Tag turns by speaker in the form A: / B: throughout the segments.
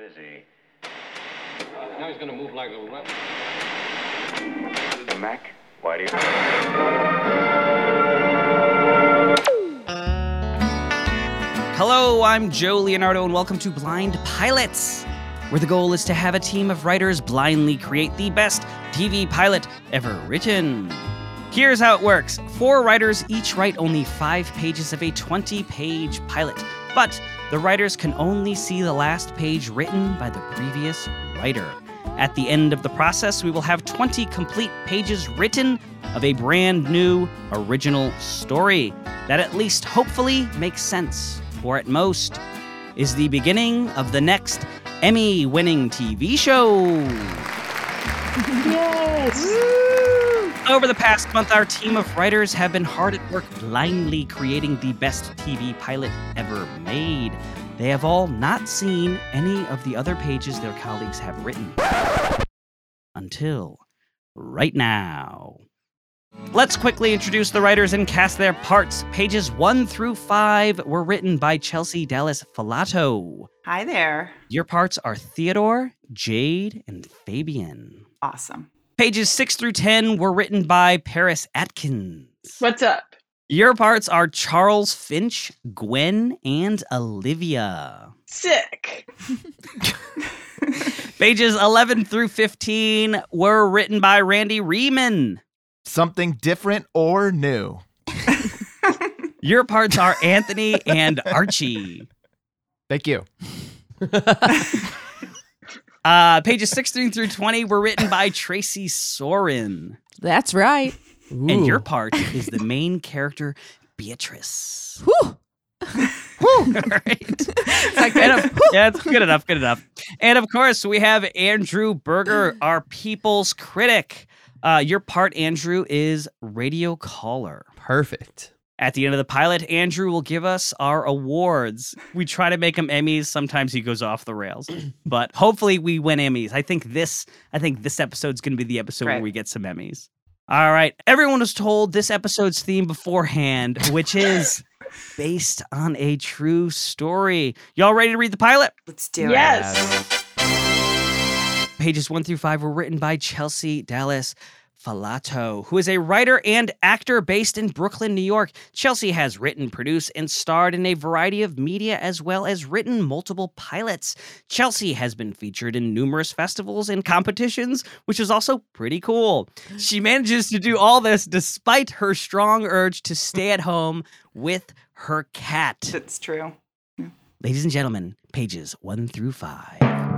A: busy.
B: Uh, now he's gonna move like a rep.
A: Mac, why do you...
C: Hello, I'm Joe Leonardo, and welcome to Blind Pilots, where the goal is to have a team of writers blindly create the best TV pilot ever written. Here's how it works four writers each write only five pages of a 20 page pilot, but the writers can only see the last page written by the previous writer. At the end of the process, we will have 20 complete pages written of a brand new original story that at least hopefully makes sense, or at most is the beginning of the next Emmy winning TV show. Over the past month, our team of writers have been hard at work blindly creating the best TV pilot ever made. They have all not seen any of the other pages their colleagues have written. Until right now. Let's quickly introduce the writers and cast their parts. Pages 1 through 5 were written by Chelsea Dallas Falato.
D: Hi there.
C: Your parts are Theodore, Jade, and Fabian.
D: Awesome.
C: Pages 6 through 10 were written by Paris Adkins.
E: What's up?
C: Your parts are Charles Finch, Gwen, and Olivia.
E: Sick.
C: Pages 11 through 15 were written by Randy Reiman.
F: Something different or new.
C: Your parts are Anthony and Archie.
F: Thank you.
C: Uh, pages 16 through 20 were written by Tracy Soren.
G: That's right.
C: And your part is the main character, Beatrice.
G: Whew.
C: All right. And of- yeah, it's good enough. Good enough. And of course, we have Andrew Berger, our people's critic. Uh, your part, Andrew, is radio caller.
H: Perfect.
C: At the end of the pilot, Andrew will give us our awards. We try to make him Emmys. Sometimes he goes off the rails, but hopefully we win Emmys. I think this, I think this episode's going to be the episode where we get some Emmys. All right. Everyone was told this episode's theme beforehand, which is based on a true story. Y'all ready to read the pilot?
D: Let's do it.
E: yes.
C: Pages one through five were written by Chelsea Dallas Falato, who is a writer and actor based in Brooklyn, New York. Chelsea has written, produced, and starred in a variety of media as well as written multiple pilots. Chelsea has been featured in numerous festivals and competitions, which is also pretty cool. She manages to do all this despite her strong urge to stay at home with her cat.
D: It's true.
C: Ladies and gentlemen, pages one through five.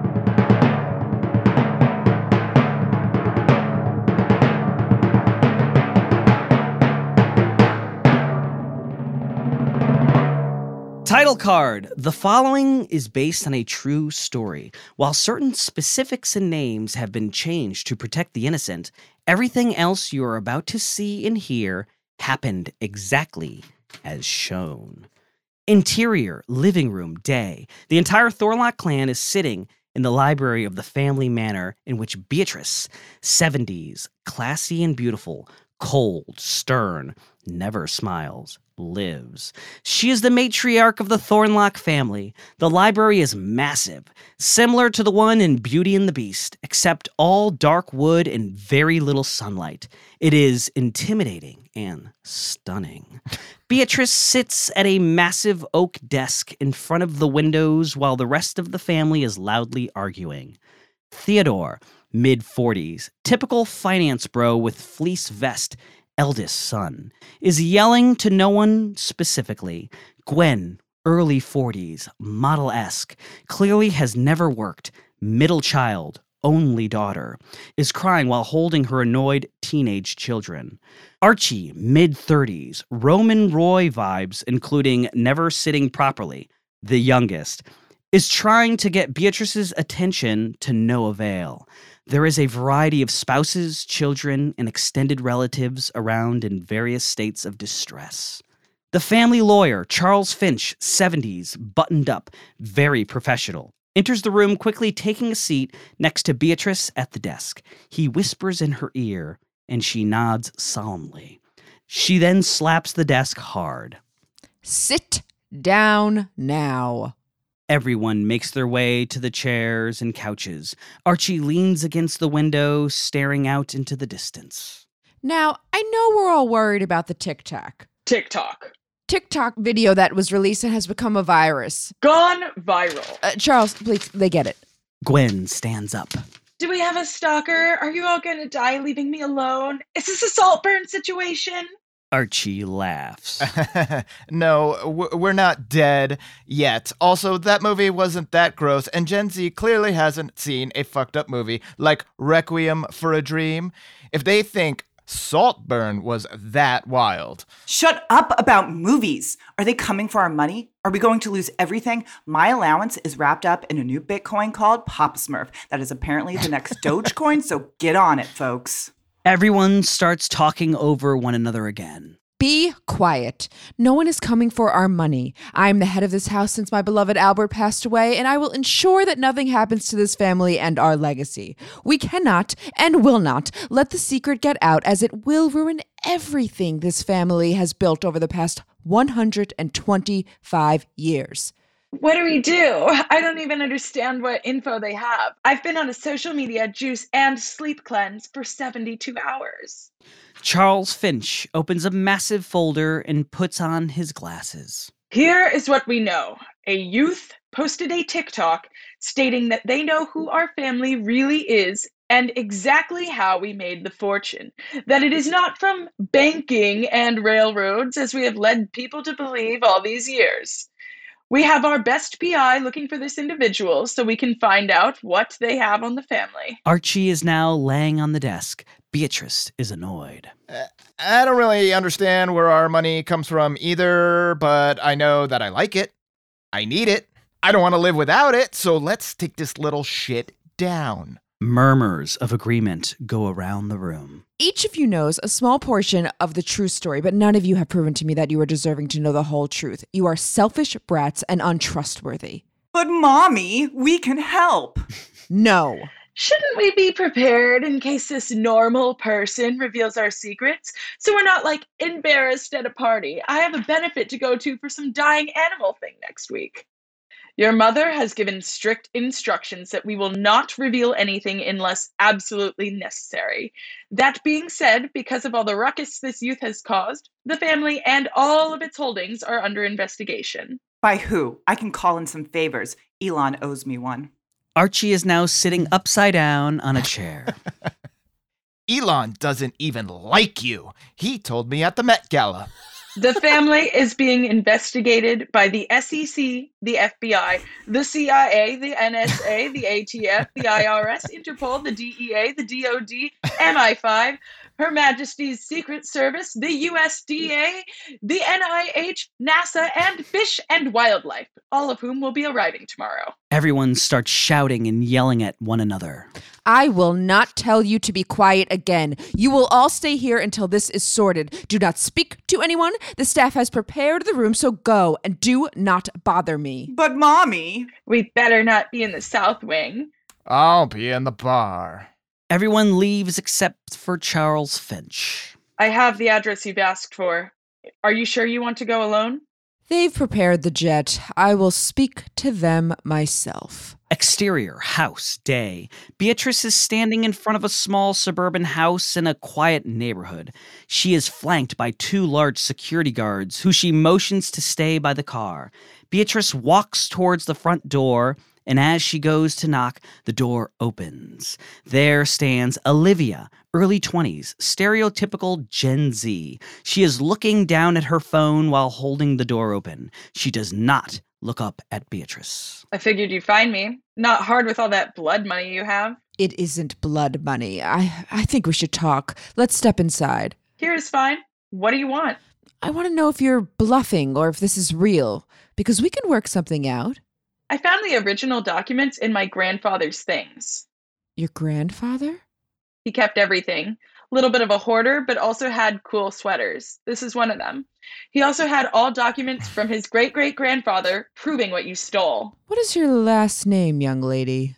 C: Title card The following is based on a true story. While certain specifics and names have been changed to protect the innocent, everything else you are about to see and hear happened exactly as shown. Interior, living room, day. The entire Thorlock clan is sitting in the library of the family manor in which Beatrice, 70s, classy and beautiful, cold, stern, never smiles, lives. She is the matriarch of the Thornlock family. The library is massive, similar to the one in Beauty and the Beast, except all dark wood and very little sunlight. It is intimidating and stunning. Beatrice sits at a massive oak desk in front of the windows while the rest of the family is loudly arguing. Theodore, mid 40s, typical finance bro with fleece vest, eldest son, is yelling to no one specifically. Gwen, early 40s, model esque, clearly has never worked, middle child, only daughter, is crying while holding her annoyed teenage children. Archie, mid 30s, Roman Roy vibes, including never sitting properly, the youngest, is trying to get Beatrice's attention to no avail. There is a variety of spouses, children, and extended relatives around in various states of distress. The family lawyer, Charles Finch, 70s, buttoned up, very professional, enters the room quickly taking a seat next to Beatrice at the desk. He whispers in her ear, and she nods solemnly. She then slaps the desk hard.
G: Sit down now.
C: Everyone makes their way to the chairs and couches. Archie leans against the window, staring out into the distance.
A: Now, I know we're all worried about the TikTok.
E: TikTok.
A: TikTok video that was released and has become a virus.
E: Gone viral.
A: Uh, Charles, please, they get it.
C: Gwen stands up.
E: Do we have a stalker? Are you all gonna die leaving me alone? Is this a Saltburn situation?
C: Archie laughs.
F: no, we're not dead yet. Also, that movie wasn't that gross, and Gen Z clearly hasn't seen a fucked up movie like Requiem for a Dream. If they think Saltburn was that wild.
D: Shut up about movies. Are they coming for our money? Are we going to lose everything? My allowance is wrapped up in a new Bitcoin called Pop Smurf. That is apparently the next Dogecoin, so get on it, folks.
C: Everyone starts talking over one another again.
A: Be quiet. No one is coming for our money. I am the head of this house since my beloved Albert passed away, and I will ensure that nothing happens to this family and our legacy. We cannot and will not let the secret get out, as it will ruin everything this family has built over the past 125 years.
E: What do we do? I don't even understand what info they have. I've been on a social media juice and sleep cleanse for 72 hours.
C: Charles Finch opens a massive folder and puts on his glasses.
E: Here is what we know a youth posted a TikTok stating that they know who our family really is and exactly how we made the fortune. That it is not from banking and railroads, as we have led people to believe all these years. We have our best PI looking for this individual so we can find out what they have on the family.
C: Archie is now laying on the desk. Beatrice is annoyed.
F: Uh, I don't really understand where our money comes from either, but I know that I like it. I need it. I don't want to live without it, so let's take this little shit down.
C: Murmurs of agreement go around the room.
A: Each of you knows a small portion of the true story, but none of you have proven to me that you are deserving to know the whole truth. You are selfish brats and untrustworthy.
D: But, Mommy, we can help.
A: No.
E: Shouldn't we be prepared in case this normal person reveals our secrets? So we're not like embarrassed at a party. I have a benefit to go to for some dying animal thing next week. Your mother has given strict instructions that we will not reveal anything unless absolutely necessary. That being said, because of all the ruckus this youth has caused, the family and all of its holdings are under investigation.
D: By who? I can call in some favors. Elon owes me one.
C: Archie is now sitting upside down on a chair.
F: Elon doesn't even like you. He told me at the Met Gala.
E: The family is being investigated by the SEC, the FBI, the CIA, the NSA, the ATF, the IRS, Interpol, the DEA, the DOD, MI5, Her Majesty's Secret Service, the USDA, the NIH, NASA, and Fish and Wildlife, all of whom will be arriving tomorrow.
C: Everyone starts shouting and yelling at one another.
A: I will not tell you to be quiet again. You will all stay here until this is sorted. Do not speak to anyone. The staff has prepared the room, so go and do not bother me.
D: But, Mommy.
E: We better not be in the South Wing.
F: I'll be in the bar.
C: Everyone leaves except for Charles Finch.
E: I have the address you've asked for. Are you sure you want to go alone?
A: They've prepared the jet. I will speak to them myself.
C: Exterior, house, day. Beatrice is standing in front of a small suburban house in a quiet neighborhood. She is flanked by two large security guards who she motions to stay by the car. Beatrice walks towards the front door, and as she goes to knock, the door opens. There stands Olivia, early 20s, stereotypical Gen Z. She is looking down at her phone while holding the door open. She does not look up at Beatrice.
E: I figured you'd find me. Not hard with all that blood money you have.
A: It isn't blood money. I, I think we should talk. Let's step inside.
E: Here is fine. What do you want?
A: I want to know if you're bluffing or if this is real, because we can work something out.
E: I found the original documents in my grandfather's things.
A: Your grandfather?
E: He kept everything. Little bit of a hoarder, but also had cool sweaters. This is one of them. He also had all documents from his great great grandfather proving what you stole.
A: What is your last name, young lady?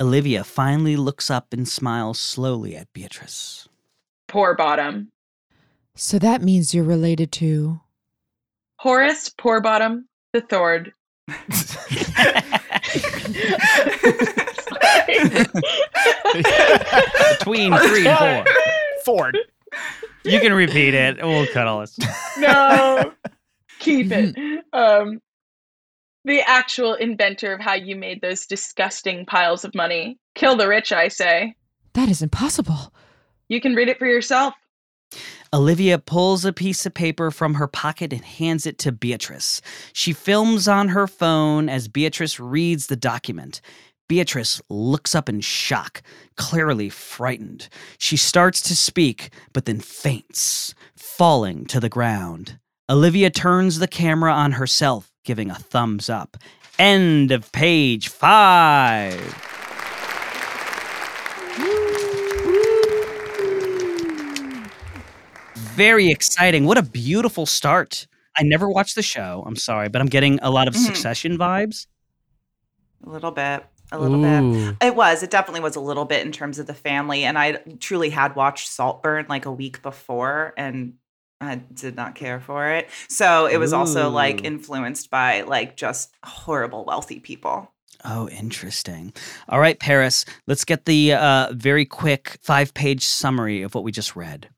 C: Olivia finally looks up and smiles slowly at Beatrice.
E: Poor bottom.
A: So that means you're related to.
E: Horace Poorbottom the Thord.
C: Between three and four.
F: Ford.
C: You can repeat it. We'll cut all this.
E: no, keep it. Um, the actual inventor of how you made those disgusting piles of money. Kill the rich, I say.
A: That is impossible.
E: You can read it for yourself.
C: Olivia pulls a piece of paper from her pocket and hands it to Beatrice. She films on her phone as Beatrice reads the document. Beatrice looks up in shock, clearly frightened. She starts to speak, but then faints, falling to the ground. Olivia turns the camera on herself, giving a thumbs up. End of page five. Very exciting. What a beautiful start. I never watched the show. I'm sorry, but I'm getting a lot of
D: Mhm.
C: succession vibes.
D: A little bit. A little bit. It was. It definitely was a little bit in terms of the family. And I truly had watched Saltburn like a week before and I did not care for it. So it was also like influenced by like just horrible wealthy people.
C: Oh, interesting. All right, Paris, let's get the uh, very quick five page summary of what we just read.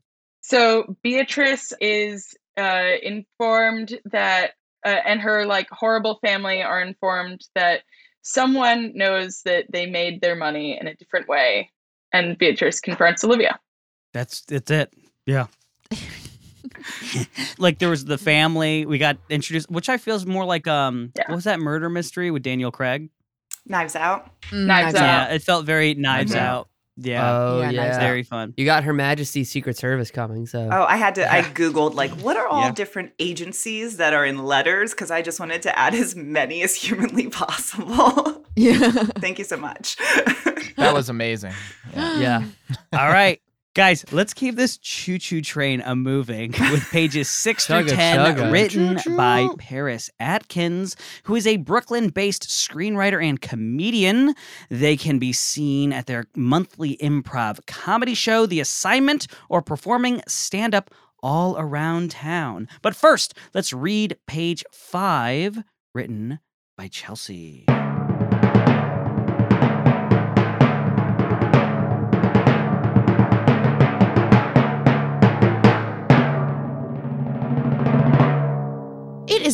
E: So Beatrice is uh, informed that, uh, and her like horrible family are informed that someone knows that they made their money in a different way, and Beatrice confronts Olivia.
C: That's that's it. Yeah. like there was the family we got introduced, which I feel is more like um,
E: Yeah.
C: what was that murder mystery with Daniel Craig?
D: Knives Out.
A: Mm,
E: Knives Out.
C: Yeah, it felt very Knives
F: Knives
C: Out. Yeah,
G: Oh
A: Yeah,
G: yeah.
A: Knives
C: very fun.
G: You got Her Majesty's Secret Service coming, so
D: Oh, I had to, I Googled like, what are all
C: Yeah.
D: different agencies that are in letters? Because I just wanted to add as many as humanly possible.
A: Yeah.
D: Thank you so much.
F: That was amazing. Yeah.
G: yeah.
C: All right. Guys, let's keep this choo choo train a moving with pages six through 10
G: chugga.
C: written
F: Choo-choo.
C: by Paris Adkins, who is a Brooklyn based screenwriter and comedian. They can be seen at their monthly improv comedy show, The Assignment, or performing stand up all around town. But first, let's read page five, written by Chelsea.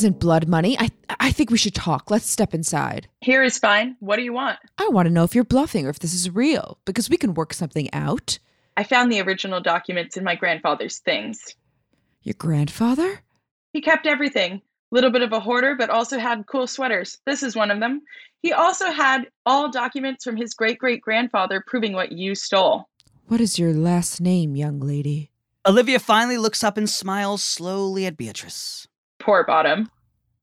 A: Isn't blood money. I I think we should talk. Let's step inside.
E: Here is fine. What do you want?
A: I want to know if you're bluffing or if this is real because we can work something out.
E: I found the original documents in my grandfather's things.
A: Your grandfather?
E: He kept everything. Little bit of a hoarder, but also had cool sweaters. This is one of them. He also had all documents from his great great grandfather proving what you stole.
A: What is your last name, young lady?
C: Olivia finally looks up and smiles slowly at Beatrice.
E: Poor bottom.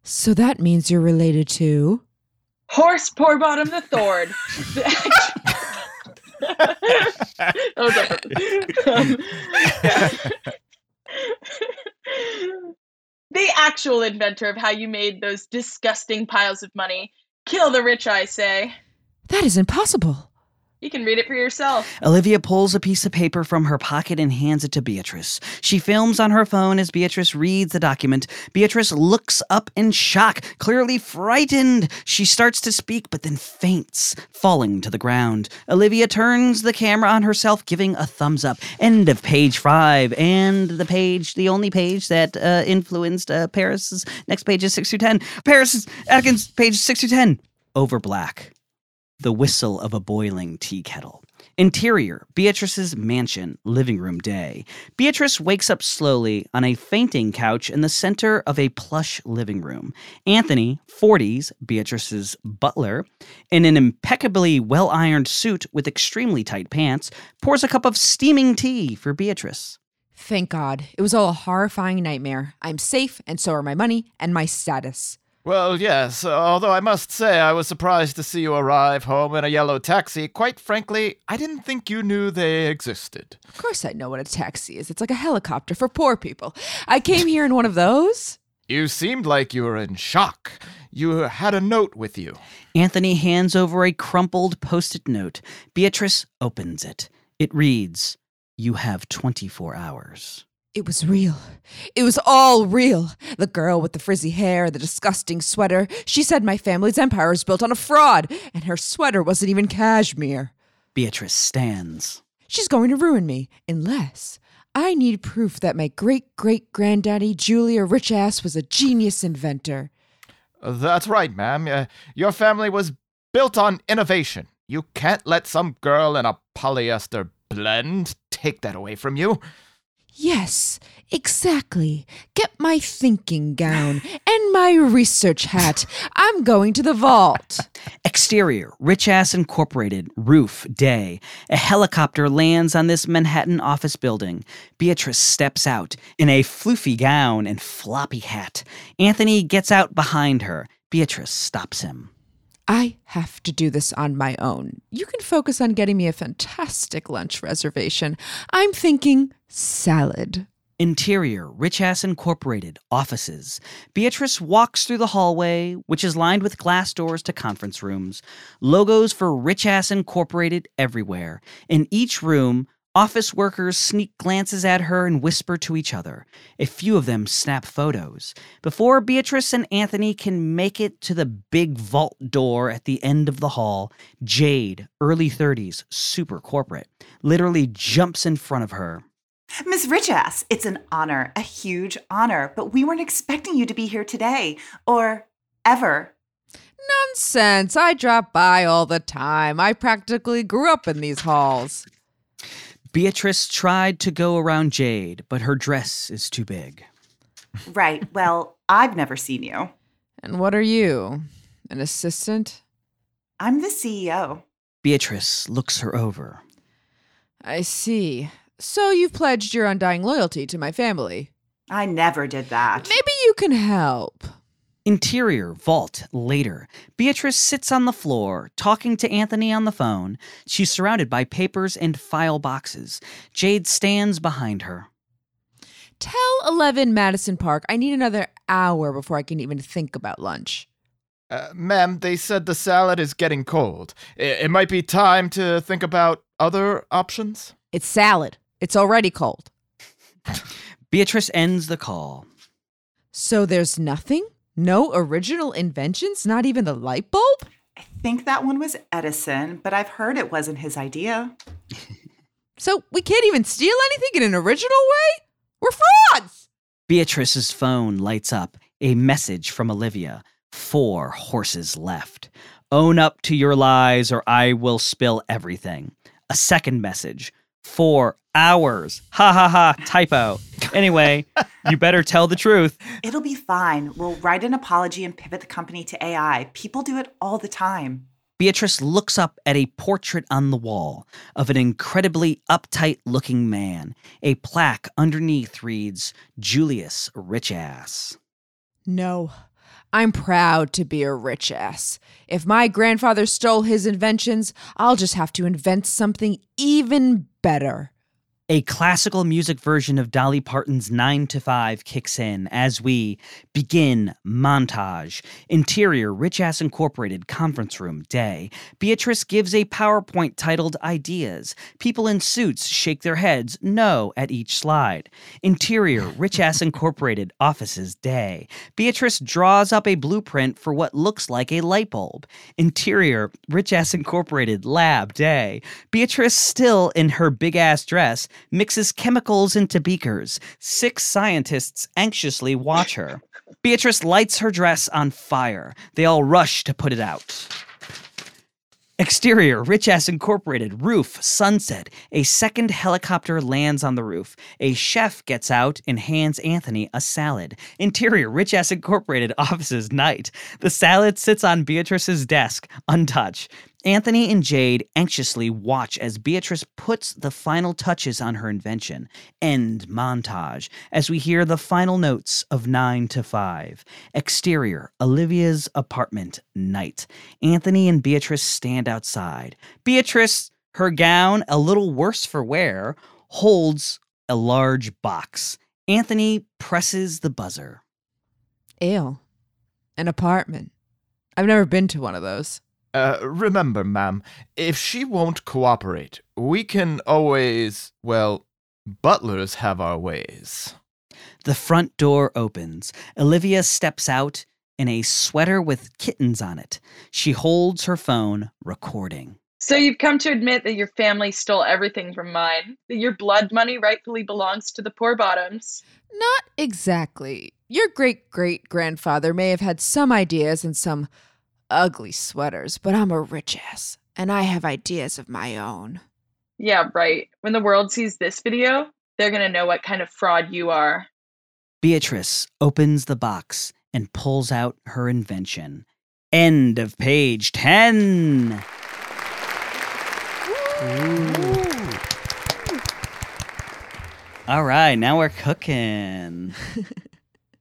A: So that means you're related to.
E: Horse poor bottom the Thord. that was. Um, the actual inventor of how you made those disgusting piles of money. Kill the rich, I say.
A: That is impossible.
E: You can read it for yourself.
C: Olivia pulls a piece of paper from her pocket and hands it to Beatrice. She films on her phone as Beatrice reads the document. Beatrice looks up in shock, clearly frightened. She starts to speak, but then faints, falling to the ground. Olivia turns the camera on herself, giving a thumbs up. End of page five. And the page, the only page that uh, influenced uh, Paris's next page is 6 through 10. Paris, Adkins, page 6 through 10. Over black the whistle of a boiling tea kettle. Interior Beatrice's mansion, living room day. Beatrice wakes up slowly on a fainting couch in the center of a plush living room. Anthony, 40s, Beatrice's butler, in an impeccably well ironed suit with extremely tight pants, pours a cup of steaming tea for Beatrice.
A: Thank God. It was all a horrifying nightmare. I'm safe, and so are my money and my status.
F: Well, yes, although I must say I was surprised to see you arrive home in a yellow taxi. Quite frankly, I didn't think you knew they existed.
A: Of course, I know what a taxi is. It's like a helicopter for poor people. I came here in one of those.
F: You seemed like you were in shock. You had a note with you.
C: Anthony hands over a crumpled post it note. Beatrice opens it. It reads, You have 24 hours.
A: It was real. It was all real. The girl with the frizzy hair, the disgusting sweater. She said my family's empire is built on a fraud, and her sweater wasn't even cashmere.
C: Beatrice stands.
A: She's going to ruin me, unless I need proof that my great great granddaddy, Julia Rich Ass, was a genius inventor.
F: That's right, ma'am. Uh, your family was built on innovation. You can't let some girl in a polyester blend take that away from you.
A: Yes, exactly. Get my thinking gown and my research hat. I'm going to the vault.
C: Exterior, Rich Ass Incorporated, roof, day. A helicopter lands on this Manhattan office building. Beatrice steps out in a floofy gown and floppy hat. Anthony gets out behind her. Beatrice stops him.
A: I have to do this on my own. You can focus on getting me a fantastic lunch reservation. I'm thinking salad.
C: Interior, Rich Ass Incorporated, offices. Beatrice walks through the hallway, which is lined with glass doors to conference rooms. Logos for Rich Ass Incorporated everywhere. In each room, office workers sneak glances at her and whisper to each other. A few of them snap photos. Before Beatrice and Anthony can make it to the big vault door at the end of the hall, Jade, early 30s, super corporate, literally jumps in front of her.
D: Miss Richass, it's an honor, a huge honor, but we weren't expecting you to be here today or ever.
A: Nonsense. I drop by all the time. I practically grew up in these halls.
C: Beatrice tried to go around Jade, but her dress is too big.
D: Right. Well, I've never seen you.
A: And what are you? An assistant?
D: I'm the CEO.
C: Beatrice looks her over.
A: I see. So you've pledged your undying loyalty to my family.
D: I never did that.
A: Maybe you can help.
C: Interior, vault, later. Beatrice sits on the floor, talking to Anthony on the phone. She's surrounded by papers and file boxes. Jade stands behind her.
A: Tell 11 Madison Park I need another hour before I can even think about lunch.
F: Uh, ma'am, they said the salad is getting cold. I- it might be time to think about other options.
A: It's salad. It's already cold.
C: Beatrice ends the call.
A: So there's nothing? No original inventions? Not even the light bulb?
D: I think that one was Edison, but I've heard it wasn't his idea.
A: So we can't even steal anything in an original way? We're frauds!
C: Beatrice's phone lights up. A message from Olivia. Four horses left. Own up to your lies or I will spill everything. A second message. Four hours. Ha ha ha. Typo. Anyway, you better tell the truth.
D: It'll be fine. We'll write an apology and pivot the company to AI. People do it all the time.
C: Beatrice looks up at a portrait on the wall of an incredibly uptight looking man. A plaque underneath reads, Julius Rich Ass.
A: No. I'm proud to be a rich ass. If my grandfather stole his inventions, I'll just have to invent something even better.
C: A classical music version of Dolly Parton's 9 to 5 kicks in as we begin montage. Interior, Rich Ass Incorporated conference room, day. Beatrice gives a PowerPoint titled Ideas. People in suits shake their heads no at each slide. Interior, Rich Ass Incorporated offices, day. Beatrice draws up a blueprint for what looks like a light bulb. Interior, Rich Ass Incorporated lab, day. Beatrice, still in her big ass dress, mixes chemicals into beakers. Six scientists anxiously watch her. Beatrice lights her dress on fire. They all rush to put it out. Exterior, Rich Ass Incorporated, roof, sunset. A second helicopter lands on the roof. A chef gets out and hands Anthony a salad. Interior, Rich Ass Incorporated, offices, night. The salad sits on Beatrice's desk, untouched. Anthony and Jade anxiously watch as Beatrice puts the final touches on her invention. End montage as we hear the final notes of 9 to 5. Exterior, Olivia's apartment, night. Anthony and Beatrice stand outside. Beatrice, her gown a little worse for wear, holds a large box. Anthony presses the buzzer.
A: Ew. An apartment. I've never been to one of those.
F: Uh, remember, ma'am, if she won't cooperate, we can always, well, butlers have our ways.
C: The front door opens. Olivia steps out in a sweater with kittens on it. She holds her phone, recording.
E: So you've come to admit that your family stole everything from mine, that your blood money rightfully belongs to the poor bottoms.
A: Not exactly. Your great great grandfather may have had some ideas and some ugly sweaters, but I'm a rich ass, and I have ideas of my own.
E: Yeah, right. When the world sees this video, they're gonna know what kind of fraud you are.
C: Beatrice opens the box and pulls out her invention. End of page 10. All right, now we're cooking.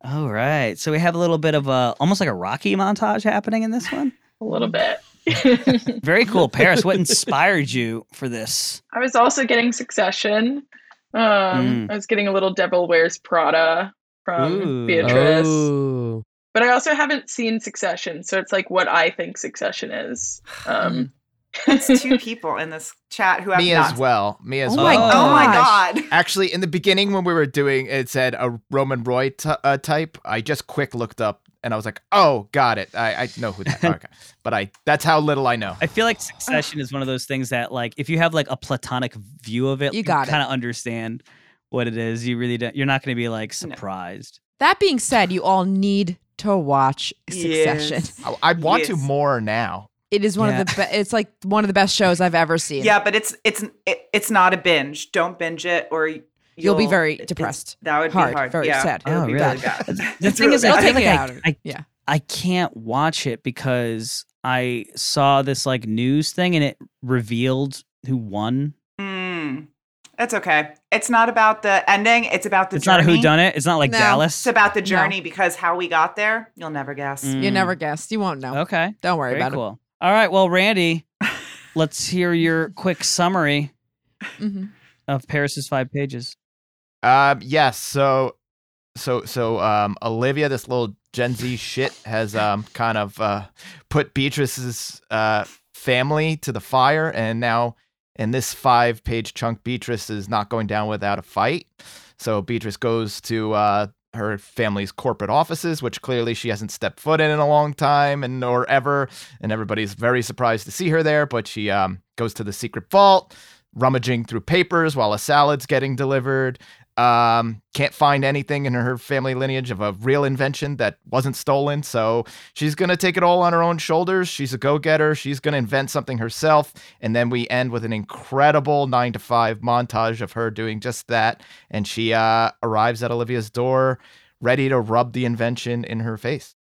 C: All right, so we have a little bit of a almost like a Rocky montage happening in this one.
E: A little bit.
C: Very cool. Paris, what inspired you for this?
E: I was also getting Succession. Um,
C: Mm.
E: I was getting a little Devil Wears Prada from
C: Ooh.
E: Beatrice.
G: Oh.
E: But I also haven't seen Succession, so it's like what I think Succession is. Um,
D: That's two people in this chat who have
F: Me
D: not.
F: as well. Me as
A: Oh
F: well.
A: my
D: Oh my god.
F: Actually, in the beginning when we were doing it said a Roman Roy t- uh, type. I just quick looked up and I was like, "Oh, got it. I, I know who that." Okay, but I that's how little I know.
C: I feel like Succession is one of those things that, like, if you have like a platonic view of it,
A: You got it.
C: kind of understand what it is. You really don't. You're not going to be like surprised.
A: That being said, you all need to watch Succession.
D: Yes.
F: I, I want to more now.
A: It is one
C: Yeah.
A: of the be- it's like one of the best shows I've ever seen.
D: Yeah, but it's it's it, it's not a binge. Don't binge it, or you'll,
A: You'll be very depressed.
D: That would
A: Hard,
D: be hard.
A: very
D: yeah,
A: sad.
C: Oh, really?
D: really bad.
C: The
D: It's
C: thing is, I
A: It'll
C: feel
D: bad.
C: like
A: you
C: I,
A: out of it.
C: I,
A: Yeah.
C: I can't watch it because I saw this like news thing and it revealed who won.
D: Mm, that's okay. It's not about the ending. It's about the
C: it's not a
D: journey.
C: who done it. It's not like
A: No.
C: Dallas.
D: It's about the
A: No.
D: journey because how we got there, you'll never guess.
C: Mm.
A: You never guessed. You won't know.
C: Okay.
A: Don't worry
C: Very
A: about
C: cool. All right. Well, Randy, let's hear your quick summary
A: it. hmm
C: of Paris's five pages.
F: Um, yes. So, so, so, um, Olivia, this little Gen Z shit, has um kind of uh put Beatrice's uh family to the fire, and now in this five-page chunk, Beatrice is not going down without a fight. So Beatrice goes to uh her family's corporate offices, which clearly she hasn't stepped foot in in a long time and or ever, and everybody's very surprised to see her there. But she um goes to the secret vault, rummaging through papers while a salad's getting delivered. Um, can't find anything in her family lineage of a real invention that wasn't stolen. So she's going to take it all on her own shoulders. She's a go getter. She's going to invent something herself. And then we end with an incredible nine to five montage of her doing just that. And she uh, arrives at Olivia's door, ready to rub the invention in her face.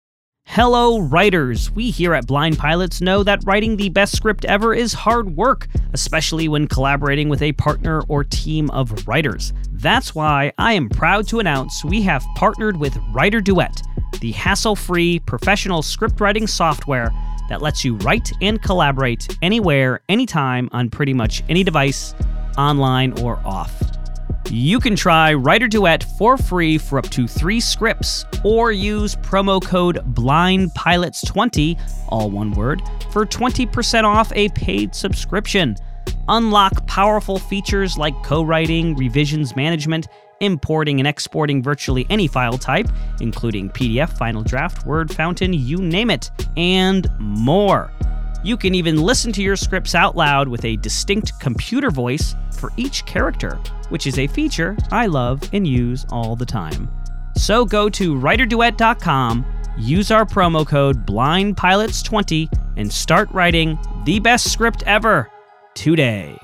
C: Hello, writers! We here at Blind Pilots know that writing the best script ever is hard work, especially when collaborating with a partner or team of writers. That's why I am proud to announce we have partnered with WriterDuet, the hassle free professional script writing software that lets you write and collaborate anywhere, anytime on pretty much any device, online or off. You can try WriterDuet for free for up to three scripts, or use promo code BLINDPILOTS20, all one word, for 20% off a paid subscription. Unlock powerful features like co writing, revisions management, importing and exporting virtually any file type, including PDF, Final Draft, Word Fountain, you name it, and more. You can even listen to your scripts out loud with a distinct computer voice for each character, which is a feature I love and use all the time. So go to writerduet.com, use our promo code BLINDPILOTS20, and start writing the best script ever today.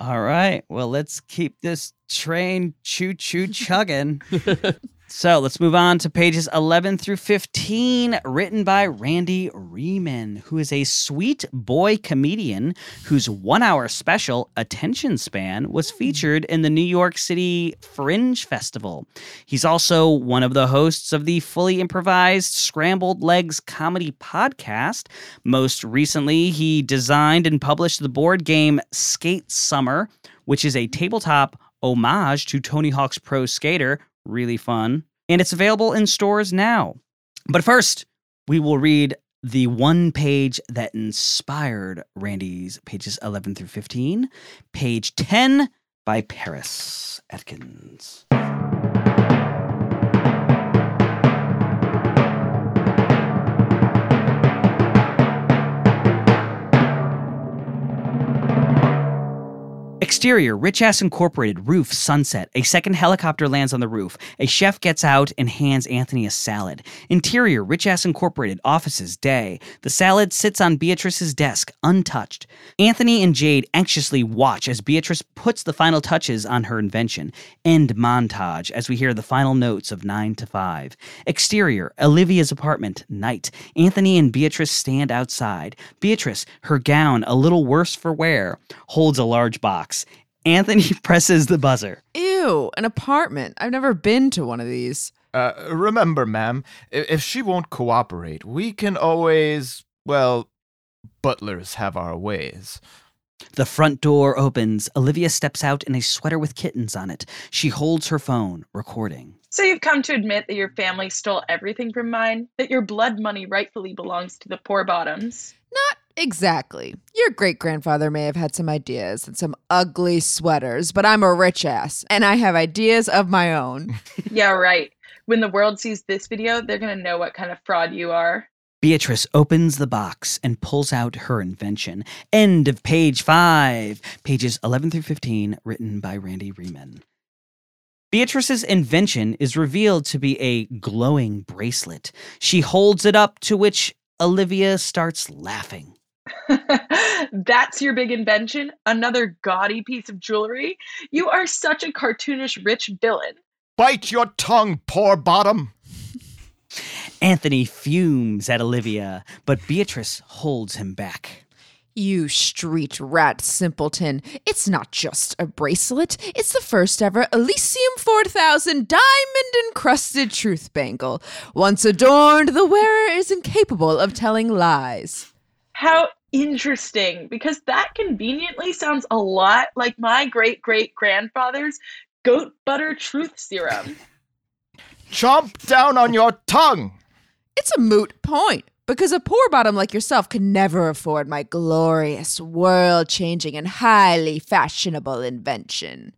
C: All right, well, let's keep this train choo choo chugging. So let's move on to pages 11 through 15, written by Randy Reiman, who is a sweet boy comedian whose one hour special, Attention Span, was hmm. featured in the New York City Fringe Festival. He's also one of the hosts of the fully improvised Scrambled Legs comedy podcast. Most recently, he designed and published the board game Skate Summer, which is a tabletop homage to Tony Hawk's Pro Skater. Really fun. And it's available in stores now. But first, we will read the one page that inspired Randy's pages 11 through 15. Page 10 by Paris Adkins. Exterior, Rich Ass Incorporated, roof, sunset. A second helicopter lands on the roof. A chef gets out and hands Anthony a salad. Interior, Rich Ass Incorporated, offices, day. The salad sits on Beatrice's desk, untouched. Anthony and Jade anxiously watch as Beatrice puts the final touches on her invention. End montage as we hear the final notes of 9 to 5. Exterior, Olivia's apartment, night. Anthony and Beatrice stand outside. Beatrice, her gown a little worse for wear, holds a large box. Anthony presses the buzzer.
A: Ew, an apartment. I've never been to one of these.
F: Uh, remember, ma'am, if she won't cooperate, we can always, well, butlers have our ways.
C: The front door opens. Olivia steps out in a sweater with kittens on it. She holds her phone, recording.
E: So you've come to admit that your family stole everything from mine, that your blood money rightfully belongs to the poor bottoms.
A: Not exactly. Your great grandfather may have had some ideas and some ugly sweaters, but I'm a rich ass and I have ideas of my own.
E: yeah, right. When the world sees this video, they're going to know what kind of fraud you are.
C: Beatrice opens the box and pulls out her invention. End of page five. Pages 11 through 15, written by Randy Reiman. Beatrice's invention is revealed to be a glowing bracelet. She holds it up, to which Olivia starts laughing.
E: That's your big invention? Another gaudy piece of jewelry? You are such a cartoonish rich villain.
F: Bite your tongue, poor bottom.
C: Anthony fumes at Olivia, but Beatrice holds him back.
A: You street rat simpleton. It's not just a bracelet, it's the first ever Elysium 4000 diamond encrusted truth bangle. Once adorned, the wearer is incapable of telling lies.
E: How interesting, because that conveniently sounds a lot like my great great grandfather's goat butter truth serum.
F: Chomp down on your tongue.
A: It's a moot point because a poor bottom like yourself could never afford my glorious, world changing, and highly fashionable invention.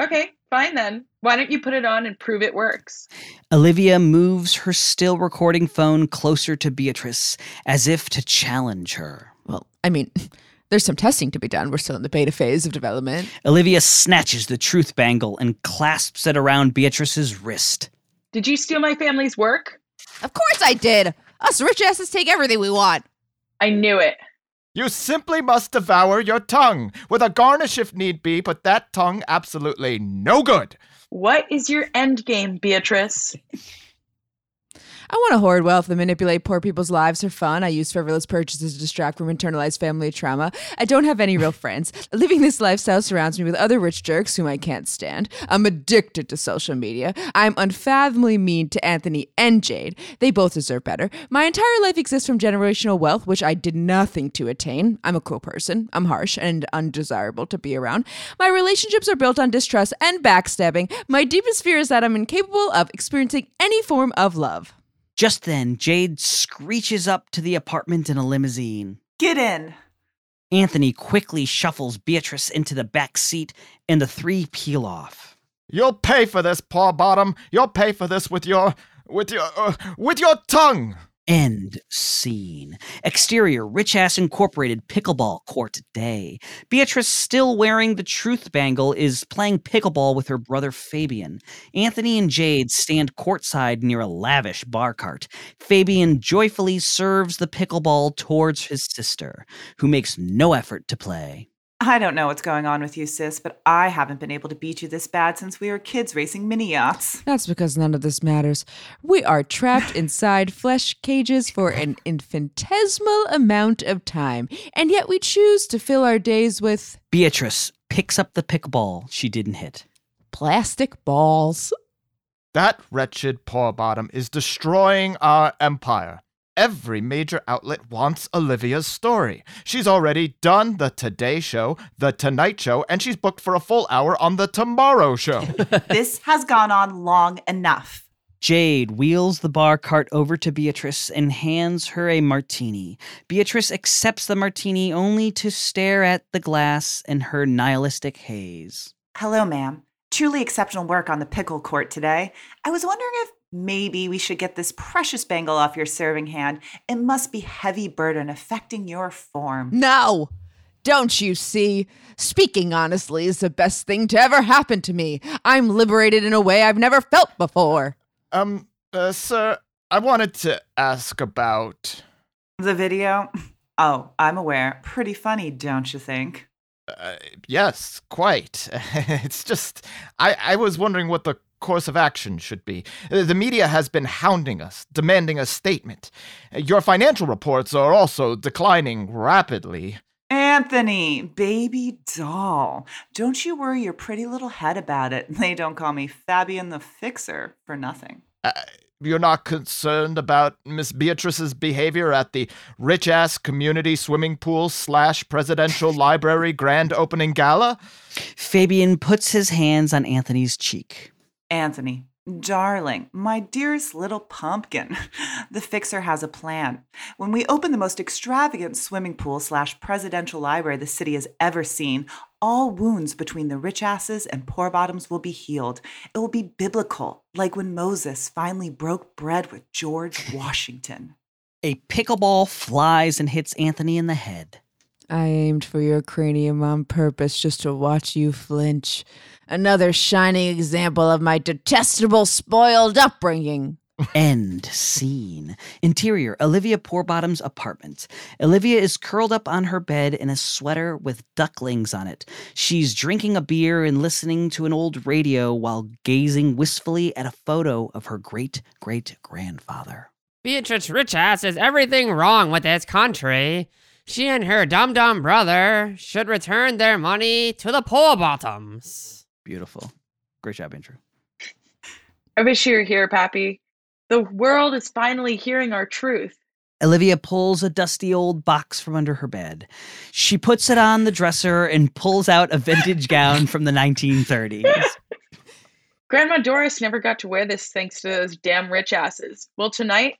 E: Okay, fine then. Why don't you put it on and prove it works?
C: Olivia moves her still recording phone closer to Beatrice as if to challenge her.
A: Well, I mean, there's some testing to be done. We're still in the beta phase of development.
C: Olivia snatches the truth bangle and clasps it around Beatrice's wrist.
E: Did you steal my family's work?
A: Of course I did. Us rich asses take everything we want.
E: I knew it.
F: You simply must devour your tongue, with a garnish if need be, but that tongue absolutely no good.
E: What is your end game, Beatrice?
A: I want to hoard wealth and manipulate poor people's lives for fun. I use frivolous purchases to distract from internalized family trauma. I don't have any real friends. Living this lifestyle surrounds me with other rich jerks whom I can't stand. I'm addicted to social media. I'm unfathomably mean to Anthony and Jade. They both deserve better. My entire life exists from generational wealth, which I did nothing to attain. I'm a cruel person. I'm harsh and undesirable to be around. My relationships are built on distrust and backstabbing. My deepest fear is that I'm incapable of experiencing any form of love.
C: Just then, Jade screeches up to the apartment in a limousine.
D: Get in.
C: Anthony quickly shuffles Beatrice into the back seat, and the three peel off.
F: You'll pay for this, poor bottom. You'll pay for this with your, with your, uh, with your tongue.
C: End scene. Exterior, Rich Ass Incorporated Pickleball Court Day. Beatrice, still wearing the truth bangle, is playing pickleball with her brother Fabian. Anthony and Jade stand courtside near a lavish bar cart. Fabian joyfully serves the pickleball towards his sister, who makes no effort to play.
D: I don't know what's going on with you, sis, but I haven't been able to beat you this bad since we were kids racing mini yachts.
A: That's because none of this matters. We are trapped inside flesh cages for an infinitesimal amount of time, and yet we choose to fill our days with
C: Beatrice picks up the pickleball she didn't hit.
A: plastic balls.
F: That wretched poor bottom is destroying our empire. Every major outlet wants Olivia's story. She's already done the Today Show, the Tonight Show, and she's booked for a full hour on the Tomorrow Show.
D: this has gone on long enough.
C: Jade wheels the bar cart over to Beatrice and hands her a martini. Beatrice accepts the martini only to stare at the glass in her nihilistic haze.
D: Hello, ma'am. Truly exceptional work on the pickle court today. I was wondering if maybe we should get this precious bangle off your serving hand. It must be heavy burden affecting your form.
A: No! Don't you see? Speaking honestly is the best thing to ever happen to me. I'm liberated in a way I've never felt before.
F: Um, uh, sir, I wanted to ask about.
D: The video? Oh, I'm aware. Pretty funny, don't you think?
F: Uh, yes, quite. it's just, I, I was wondering what the course of action should be. Uh, The media has been hounding us, demanding a statement. Uh, Your financial reports are also declining rapidly.
D: Anthony, baby doll. Don't you worry your pretty little head about it. They don't call me Fabian the Fixer for nothing.
F: Uh, you're not concerned about Miss Beatrice's behavior at the rich ass community swimming pool slash presidential library grand opening gala?
C: Fabian puts his hands on Anthony's cheek.
D: Anthony, darling, my dearest little pumpkin. The Fixer has a plan. When we open the most extravagant swimming pool slash presidential library the city has ever seen, all wounds between the rich asses and poor bottoms will be healed. It will be biblical, like when Moses finally broke bread with George Washington.
C: A pickleball flies and hits Anthony in the head.
A: I aimed for your cranium on purpose just to watch you flinch. Another shining example of my detestable, spoiled upbringing.
C: End scene. Interior Olivia Poorbottom's apartment. Olivia is curled up on her bed in a sweater with ducklings on it. She's drinking a beer and listening to an old radio while gazing wistfully at a photo of her great great grandfather.
G: Beatrice Richass is everything wrong with this country. She and her dum dum brother should return their money to the poor bottoms.
C: Beautiful. Great job, Andrew.
E: I wish you were here, Pappy. The world is finally hearing our truth.
C: Olivia pulls a dusty old box from under her bed. She puts it on the dresser and pulls out a vintage gown from the 1930s.
E: Grandma Doris never got to wear this thanks to those damn rich asses. Well, tonight,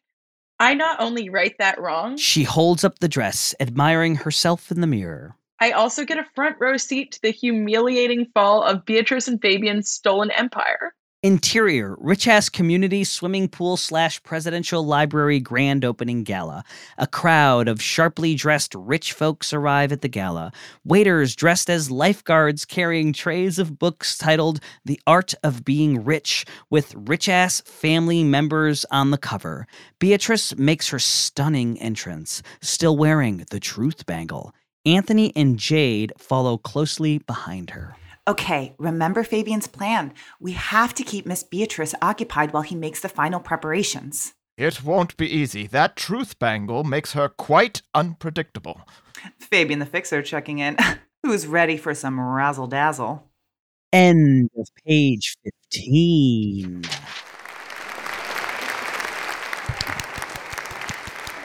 E: I not only right that wrong,
C: She holds up the dress, admiring herself in the mirror.
E: I also get a front row seat to the humiliating fall of Beatrice and Fabian's stolen empire.
C: Interior, rich ass community swimming pool slash presidential library grand opening gala. A crowd of sharply dressed rich folks arrive at the gala. Waiters dressed as lifeguards carrying trays of books titled The Art of Being Rich, with rich ass family members on the cover. Beatrice makes her stunning entrance, still wearing the truth bangle. Anthony and Jade follow closely behind her.
D: Okay, remember Fabian's plan. We have to keep Miss Beatrice occupied while he makes the final preparations.
F: It won't be easy. That truth bangle makes her quite unpredictable.
D: Fabian the Fixer checking in. Who's ready for some razzle dazzle?
C: End of page 15.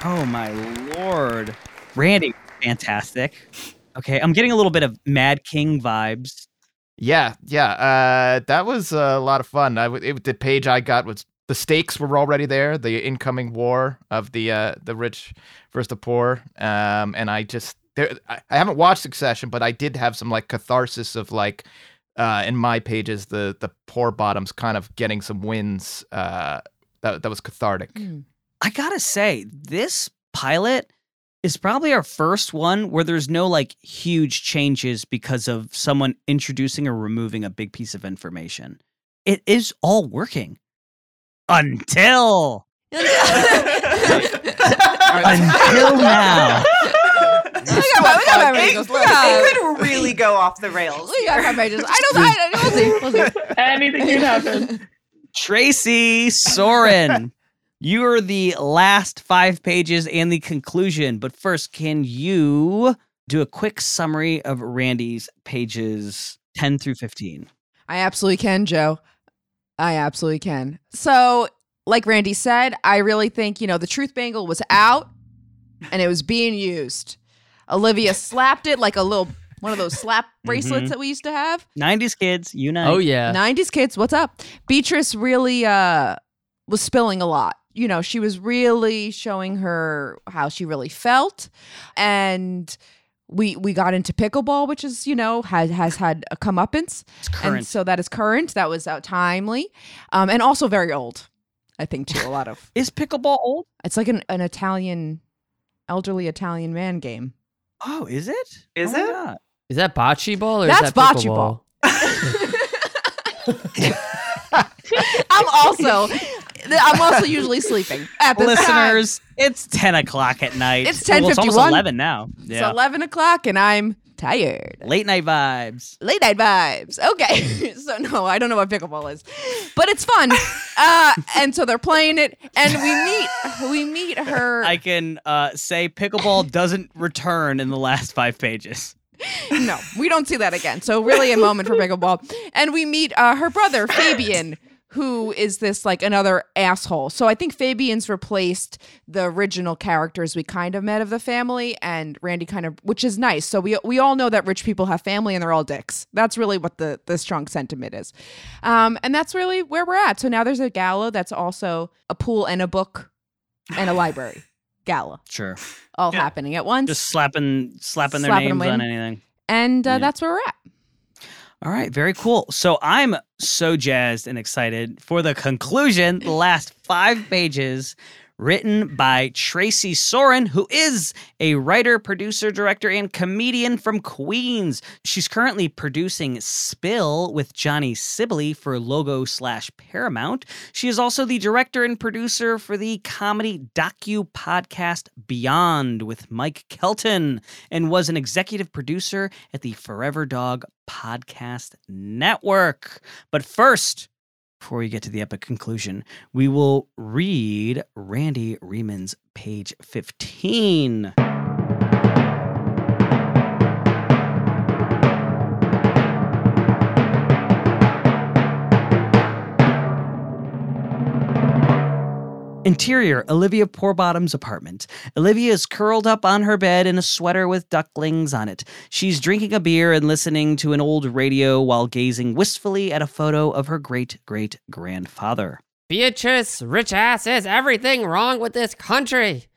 C: Oh my lord. Randy, fantastic. Okay, I'm getting a little bit of Mad King vibes.
F: Yeah, yeah. Uh, that was a lot of fun. I, it, the page I got was the stakes were already there. The incoming war of the uh, the rich versus the poor. Um, and I just there, I, I haven't watched Succession, but I did have some like catharsis of like uh, in my pages the the poor bottoms kind of getting some wins. Uh, that that was cathartic.
C: I gotta say, this pilot is probably our first one where there's no like huge changes because of someone introducing or removing a big piece of information. It is all working. Until until now.
A: We got, we got
D: It,
A: pages.
D: it could really go off the rails.
A: We got our pages. I don't. I. We'll see. We'll see.
E: Anything can happen.
C: Tracy Soren, you are the last five pages and the conclusion. But first, can you do a quick summary of Randy's pages 10 through 15?
A: I absolutely can, Joe. I absolutely can. So, like Randy said, I really think, you know, the truth bangle was out and it was being used. Olivia slapped it like a little one of those slap bracelets
C: Mhm.
A: that we used to have.
C: 90s kids, unite.
G: Oh yeah.
A: 90s kids, what's up? Beatrice really uh was spilling a lot. You know, she was really showing her how she really felt, and we we got into pickleball, which is you know has has had a comeuppance,
C: It's current.
A: and so that is current. That was uh, timely, um, and also very old. I think too. A lot of
C: Is pickleball old?
A: it's like an, an Italian, elderly Italian man game.
C: Oh, is it?
D: Is
C: Oh
D: it?
C: God.
G: Is that bocce ball or
A: That's
G: is that
A: bocce
G: pickleball?
A: ball. I'm also I'm also usually sleeping at this time.
C: Listeners, it's 10 o'clock at night.
A: It's 10
C: Well, it's almost
A: 10:51.
C: 11 now.
A: It's 11 o'clock and I'm tired.
C: Late night vibes.
A: Late night vibes. Okay. so no, I don't know what pickleball is. But it's fun. uh and so they're playing it and we meet we meet her
C: I can uh, say pickleball doesn't return in the last five pages.
A: no, we don't see that again. So really a moment for pickleball. And we meet uh, her brother Fabian, who is this like another asshole. So I think Fabian's replaced the original characters we kind of met of the family, and Randy kind of, which is nice. So we we all know that rich people have family and they're all dicks. That's really what the the strong sentiment is, um, and that's really where we're at. So now there's a gala that's also a pool and a book and a library gala
C: Sure.
A: all
D: Yeah.
A: happening at once,
C: Just slapping slapping their
A: Slapping 'em
C: names on anything.
A: and uh,
C: yeah.
A: that's where we're at.
C: All right, very cool. So I'm so jazzed and excited for the conclusion, the last five pages, written by Tracy Soren, who is a writer, producer, director, and comedian from Queens. She's currently producing Spill with Johnny Sibilly for Logo slash Paramount. She is also the director and producer for the comedy docu podcast Beyond with Mike Kelton and was an executive producer at the Forever Dog Podcast Network. But first, before we get to the epic conclusion, we will read Randy Reiman's page 15. Interior Olivia Poorbottom's apartment. Olivia is curled up on her bed in a sweater with ducklings on it. She's drinking a beer and listening to an old radio while gazing wistfully at a photo of her great great grandfather.
G: Beatrice, rich ass, is everything wrong with this country.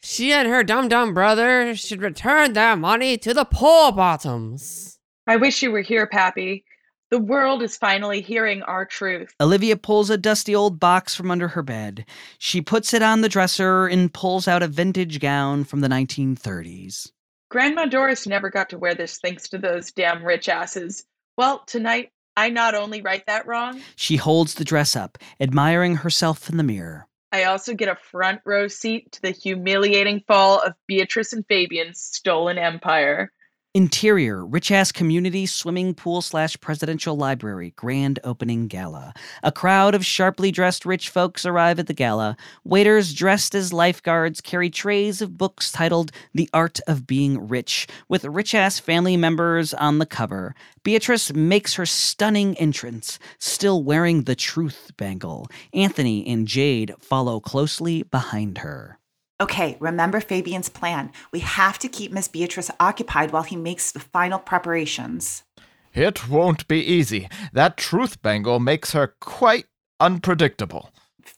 G: She and her dum dum brother should return their money to the poor bottoms.
E: I wish you were here, Pappy. The world is finally hearing our truth.
C: Olivia pulls a dusty old box from under her bed. She puts it on the dresser and pulls out a vintage gown from the 1930s.
E: Grandma Doris never got to wear this thanks to those damn rich asses. Well, tonight, I not only right that wrong,
C: She holds the dress up, admiring herself in the mirror.
E: I also get a front row seat to the humiliating fall of Beatrice and Fabian's stolen empire.
C: Interior, rich ass community swimming pool slash presidential library, grand opening gala. A crowd of sharply dressed rich folks arrive at the gala. Waiters dressed as lifeguards carry trays of books titled The Art of Being Rich, with rich ass family members on the cover. Beatrice makes her stunning entrance, still wearing the truth bangle. Anthony and Jade follow closely behind her.
D: Okay, remember Fabian's plan. We have to keep Miss Beatrice occupied while he makes the final preparations.
F: It won't be easy. That truth bangle makes her quite unpredictable.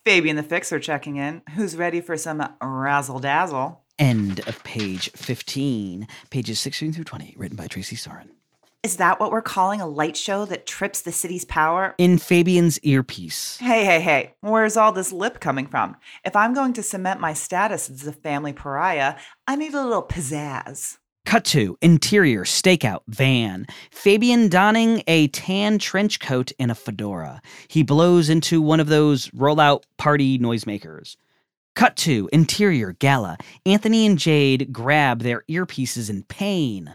D: Fabian the Fixer checking in. Who's ready for some razzle dazzle?
C: End of page 15, pages 16 through 20, written by Tracy Soren.
D: Is that what we're calling a light show that trips the city's power?
C: In Fabian's earpiece.
D: Hey, hey, hey, where's all this lip coming from? If I'm going to cement my status as a family pariah, I need a little pizzazz.
C: Cut to interior stakeout van. Fabian donning a tan trench coat and a fedora. He blows into one of those rollout party noisemakers. Cut to interior gala. Anthony and Jade grab their earpieces in pain.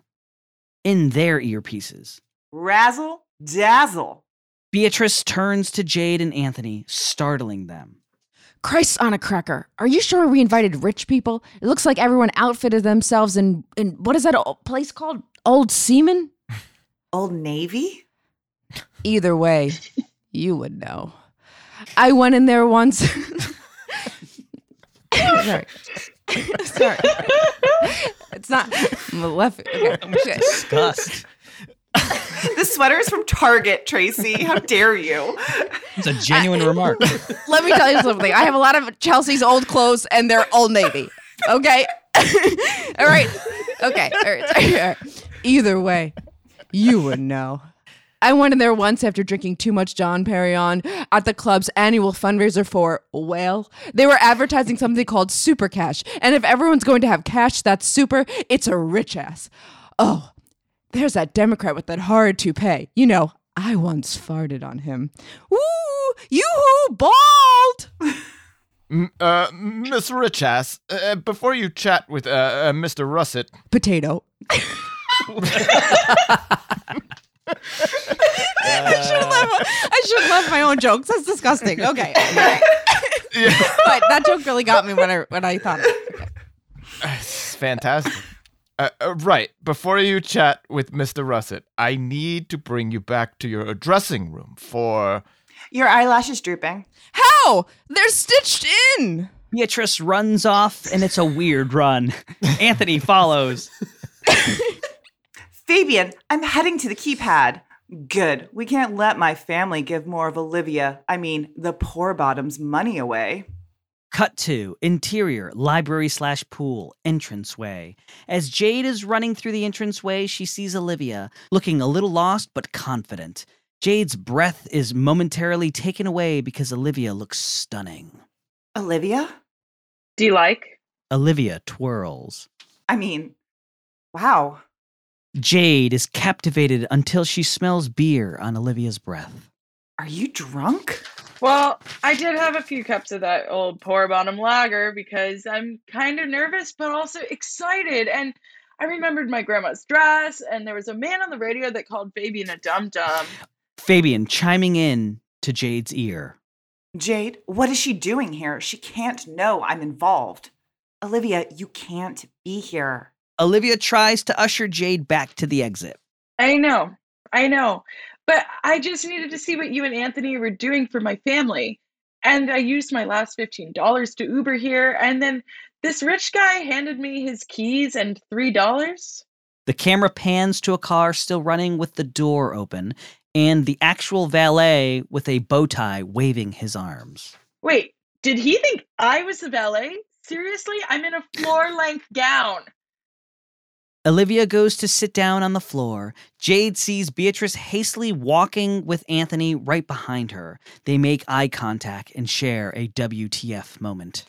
C: In their earpieces.
D: Razzle dazzle.
C: Beatrice turns to Jade and Anthony, startling them.
A: Christ on a cracker. Are you sure we invited rich people? It looks like everyone outfitted themselves in, in what is that o- place called? Old Seaman?
D: Old Navy?
A: Either way, you would know. I went in there once. Sorry. Sorry. it's not Malefic. Okay. Shit.
C: Disgust.
D: This sweater is from Target, Tracy. How dare you?
C: It's a genuine uh, remark.
A: Let me tell you something. I have a lot of Chelsea's old clothes and they're Old Navy. Okay? all right. Okay. All right. All right. Either way, you would know. I went in there once after drinking too much Dom Perignon at the club's annual fundraiser for, well, they were advertising something called Super Cash. And if everyone's going to have cash that's super, it's a rich ass. Oh, there's that Democrat with that hard toupee. You know, I once farted on him. Woo! Yoo-hoo! Bald!
F: M- uh, Miss Richass, uh, before you chat with uh, uh, Mr. Russet,
A: Potato. I should laugh. I should laugh my own jokes. That's disgusting. Okay. but that joke really got me when I when I thought. Of it. Okay.
F: it's fantastic. Uh, uh, right, before you chat with Mr. Russet, I need to bring you back to your dressing room for.
D: Your eyelashes drooping.
A: How? They're stitched in.
C: Beatrice runs off, and it's a weird run. Anthony follows.
D: Fabian, I'm heading to the keypad. Good. We can't let my family give more of Olivia, I mean, the poor bottom's money away.
C: Cut to interior library slash pool entranceway. As Jade is running through the entranceway, she sees Olivia looking a little lost but confident. Jade's breath is momentarily taken away because Olivia looks stunning.
D: Olivia?
E: Do you like?
C: Olivia twirls.
D: I mean, wow.
C: Jade is captivated until she smells beer on Olivia's breath.
D: Are you drunk?
E: Well, I did have a few cups of that old poor bottom lager because I'm kind of nervous but also excited. And I remembered my grandma's dress, and there was a man on the radio that called Fabian a dum dum.
C: Fabian chiming in to Jade's ear.
D: Jade, what is she doing here? She can't know I'm involved. Olivia, you can't be here.
C: Olivia tries to usher Jade back to the exit.
E: I know, I know. But I just needed to see what you and Anthony were doing for my family. And I used my last $15 to Uber here. And then this rich guy handed me his keys and $3.
C: The camera pans to a car still running with the door open, and the actual valet with a bow tie waving his arms.
E: Wait, did he think I was the valet? Seriously? I'm in a floor length gown.
C: Olivia goes to sit down on the floor. Jade sees Beatrice hastily walking with Anthony right behind her. They make eye contact and share a WTF moment.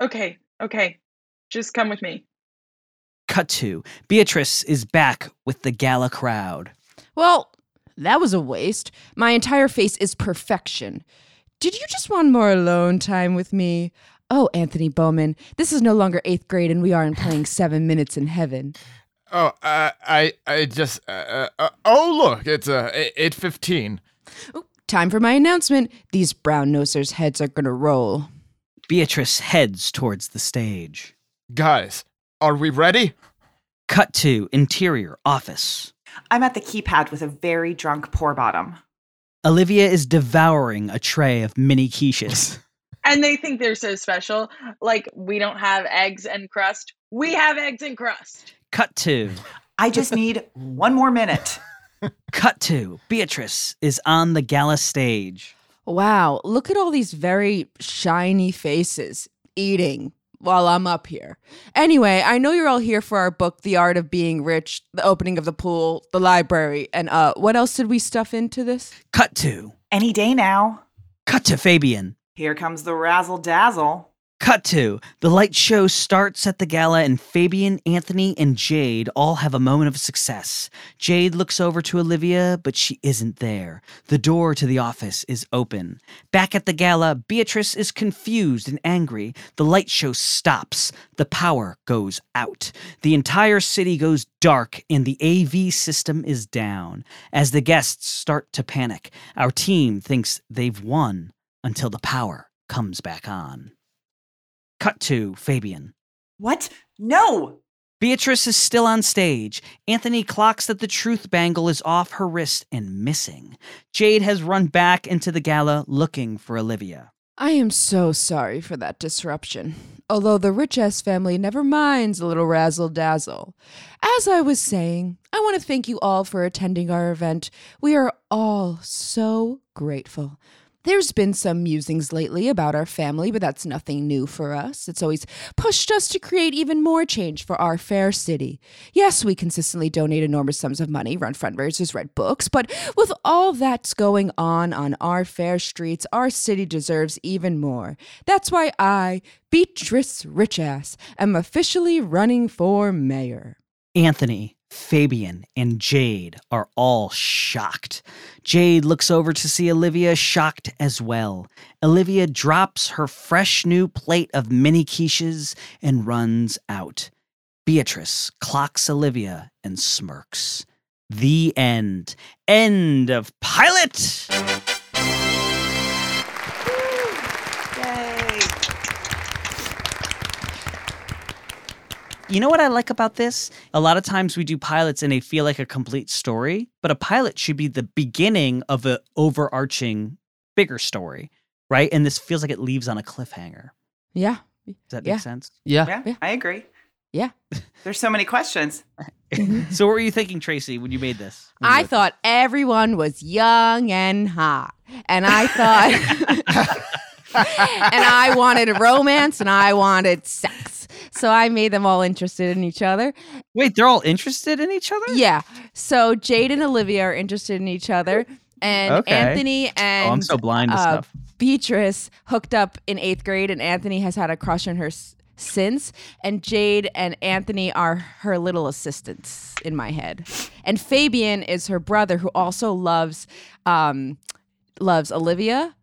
E: Okay, okay. Just come with me.
C: Cut to Beatrice is back with the gala crowd.
A: Well, that was a waste. My entire face is perfection. Did you just want more alone time with me? Oh, Anthony Bowman, this is no longer eighth grade and we aren't playing seven minutes in heaven.
F: Oh, uh, I, I just. Uh, uh, uh, oh, look, it's uh, eight fifteen.
A: Ooh, time for my announcement. These brown nosers' heads are gonna roll.
C: Beatrice heads towards the stage.
F: Guys, are we ready?
C: Cut to interior office.
D: I'm at the keypad with a very drunk poor bottom.
C: Olivia is devouring a tray of mini quiches.
E: And they think they're so special. Like, we don't have eggs and crust. We have eggs and crust.
C: Cut to
D: I just need one more minute.
C: Cut to Beatrice is on the gala stage.
A: Wow, look at all these very shiny faces eating while I'm up here. Anyway, I know you're all here for our book, The Art of Being Rich, the opening of the pool, the library, and uh, what else did we stuff into this?
C: Cut to
D: Any day now.
C: Cut to Fabian.
D: Here comes the razzle dazzle.
C: Cut to the light show starts at the gala, and Fabian, Anthony, and Jade all have a moment of success. Jade looks over to Olivia, but she isn't there. The door to the office is open. Back at the gala, Beatrice is confused and angry. The light show stops. The power goes out. The entire city goes dark, and the AV system is down. As the guests start to panic, our team thinks they've won until the power comes back on. Cut to Fabian.
D: What? No!
C: Beatrice is still on stage. Anthony clocks that the truth bangle is off her wrist and missing. Jade has run back into the gala looking for Olivia.
A: I am so sorry for that disruption. Although the rich ass family never minds a little razzle dazzle. As I was saying, I I want to thank you all for attending our event. We are all so grateful. There's been some musings lately about our family, but that's nothing new for us. It's always pushed us to create even more change for our fair city. Yes, we consistently donate enormous sums of money, run fundraisers, read books, but with all that's going on on our fair streets, our city deserves even more. That's why I, Beatrice Richass, am officially running for mayor.
C: Anthony, Fabian, and Jade are all shocked. Jade looks over to see Olivia shocked as well. Olivia drops her fresh new plate of mini quiches and runs out. Beatrice clocks Olivia and smirks. The end. End of pilot. You know what I like about this? A lot of times we do pilots and they feel like a complete story, but a pilot should be the beginning of an overarching bigger story, right? And this feels like it leaves on a cliffhanger.
A: Yeah.
C: Does that
A: Yeah.
C: make sense?
G: Yeah.
D: Yeah,
A: Yeah.
D: I agree.
A: Yeah.
D: There's so many questions. Mm-hmm.
C: so what were you thinking, Tracy, when you made this? You
A: I
C: wrote
A: thought everyone was young and hot. And I thought and I wanted romance and I wanted sex. So I made them all interested in each other.
C: Wait, they're all interested in each other?
A: Yeah. So Jade and Olivia are interested in each other. And
C: Okay.
A: Anthony and
C: Oh, I'm so blind to
A: uh,
C: stuff.
A: Beatrice hooked up in eighth grade, and Anthony has had a crush on her s- since. And Jade and Anthony are her little assistants in my head. And Fabian is her brother, who also loves um, loves Olivia.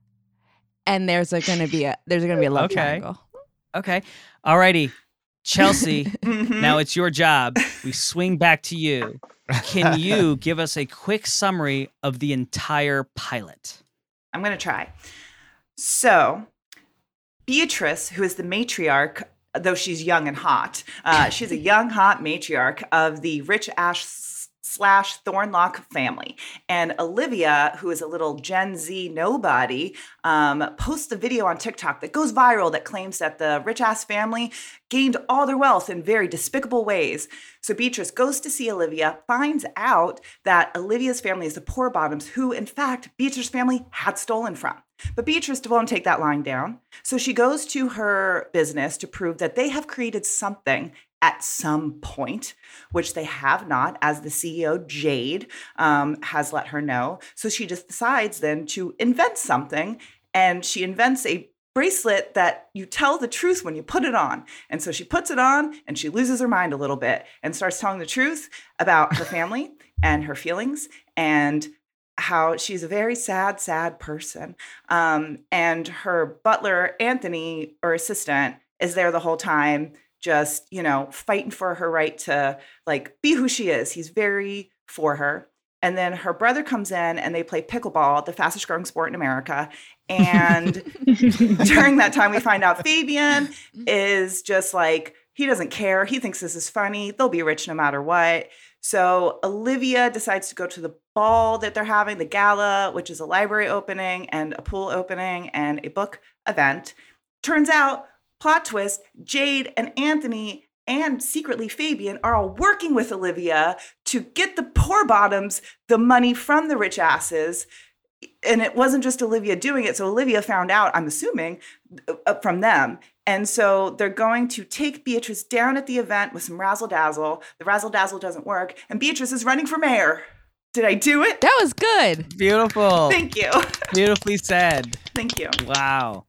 A: And there's gonna be a there's gonna be a love
C: Okay.
A: triangle.
C: Okay. Alrighty. Chelsea,
D: Mhm.
C: now it's your job. We swing back to you. Can you give us a quick summary of the entire pilot?
D: I'm going to try. So, Beatrice, who is the matriarch, though she's young and hot, uh, she's a young, hot matriarch of the Rich Ash slash Thornlock family. And Olivia, who is a little Gen Z nobody, um, posts a video on TikTok that goes viral that claims that the rich ass family gained all their wealth in very despicable ways. So Beatrice goes to see Olivia, finds out that Olivia's family is the poor bottoms, who in fact Beatrice's family had stolen from. But Beatrice won't take that lying down. So she goes to her business to prove that they have created something at some point, which they have not, as the CEO, Jade, um, has let her know. So she just decides then to invent something, and she invents a bracelet that you tell the truth when you put it on. And so she puts it on and she loses her mind a little bit and starts telling the truth about her family and her feelings and how she's a very sad, sad person. Um, and her butler, Anthony, or assistant, is there the whole time, just, you know, fighting for her right to like be who she is. He's very for her. And then her brother comes in and they play pickleball, the fastest growing sport in America. And during that time, we find out Fabian is just like, he doesn't care. He thinks this is funny. They'll be rich no matter what. So Olivia decides to go to the ball that they're having, the gala, which is a library opening and a pool opening and a book event. Turns out, plot twist, Jade and Anthony and secretly Fabian are all working with Olivia to get the poor bottoms the money from the rich asses. And it wasn't just Olivia doing it. So Olivia found out, I'm assuming, uh, from them. And so they're going to take Beatrice down at the event with some razzle dazzle. The razzle dazzle doesn't work. And Beatrice is running for mayor. Did I do it?
A: That was good.
C: Beautiful.
D: Thank you.
C: Beautifully said.
D: Thank you.
C: Wow.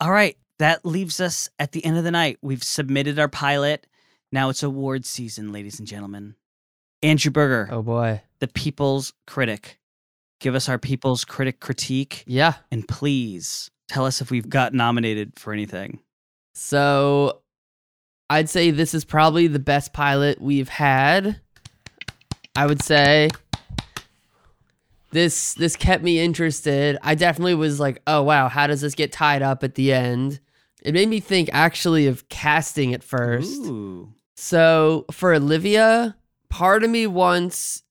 C: All right. That leaves us at the end of the night. We've submitted our pilot. Now it's award season, ladies and gentlemen. Andrew Berger,
G: Oh boy.
C: the people's critic. Give us our people's critic critique
G: Yeah.
C: and please tell us if we've got nominated for anything.
G: So I'd say this is probably the best pilot we've had. I would say this this kept me interested. I definitely was like, "Oh wow, how does this get tied up at the end?" It made me think actually of casting at first.
C: Ooh.
G: So for Olivia, part of me wants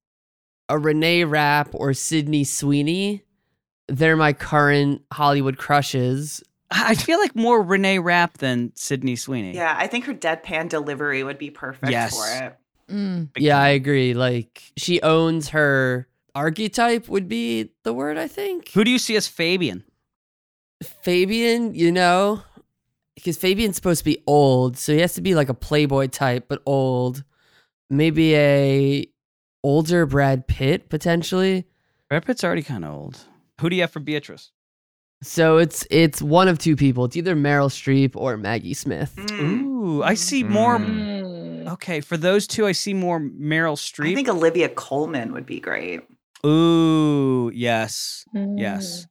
G: a Renee Rapp or Sydney Sweeney. They're my current Hollywood crushes.
C: I feel like more Renee Rapp than Sydney Sweeney.
D: Yeah, I think her deadpan delivery would be perfect
C: Yes.
D: for it.
A: Mm.
G: Yeah. I agree. Like she owns her archetype would be the word I think.
C: Who do you see as Fabian?
G: Fabian, you know, because Fabian's supposed to be old, so he has to be like a playboy type, but old. Maybe a older Brad Pitt potentially.
C: Brad Pitt's already kind of old. Who do you have for Beatrice?
G: So it's it's one of two people. It's either Meryl Streep or Maggie Smith.
D: Mm.
C: Ooh, I see more.
E: Mm.
C: Okay, for those two, I see more Meryl Streep.
D: I think Olivia Colman would be great.
C: Ooh, yes,
E: Mm.
C: yes.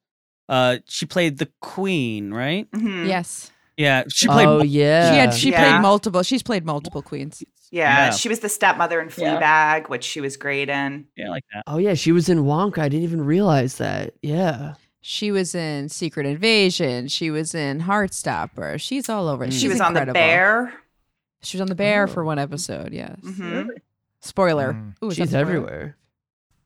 C: Uh, she played the Queen, right?
D: Mhm.
A: Yes.
C: Yeah, she played.
G: oh
C: mul-
G: yeah.
A: She had she
D: Yeah.
A: played multiple. She's played multiple queens.
D: Yeah,
C: Yeah.
D: she was the stepmother in
E: Yeah.
D: Fleabag, which she was great in.
C: Yeah, like that.
G: oh yeah, she was in Wonka. I didn't even realize that. Yeah.
A: She was in Secret Invasion. She was in Heartstopper. She's all over.
C: Mm.
A: She's
D: she was on The. Bear.
A: She was on the Bear
G: Oh.
A: for one episode. Yes.
D: Mhm.
A: Spoiler.
F: Mm.
A: Ooh,
G: She's
A: spoiler?
G: everywhere.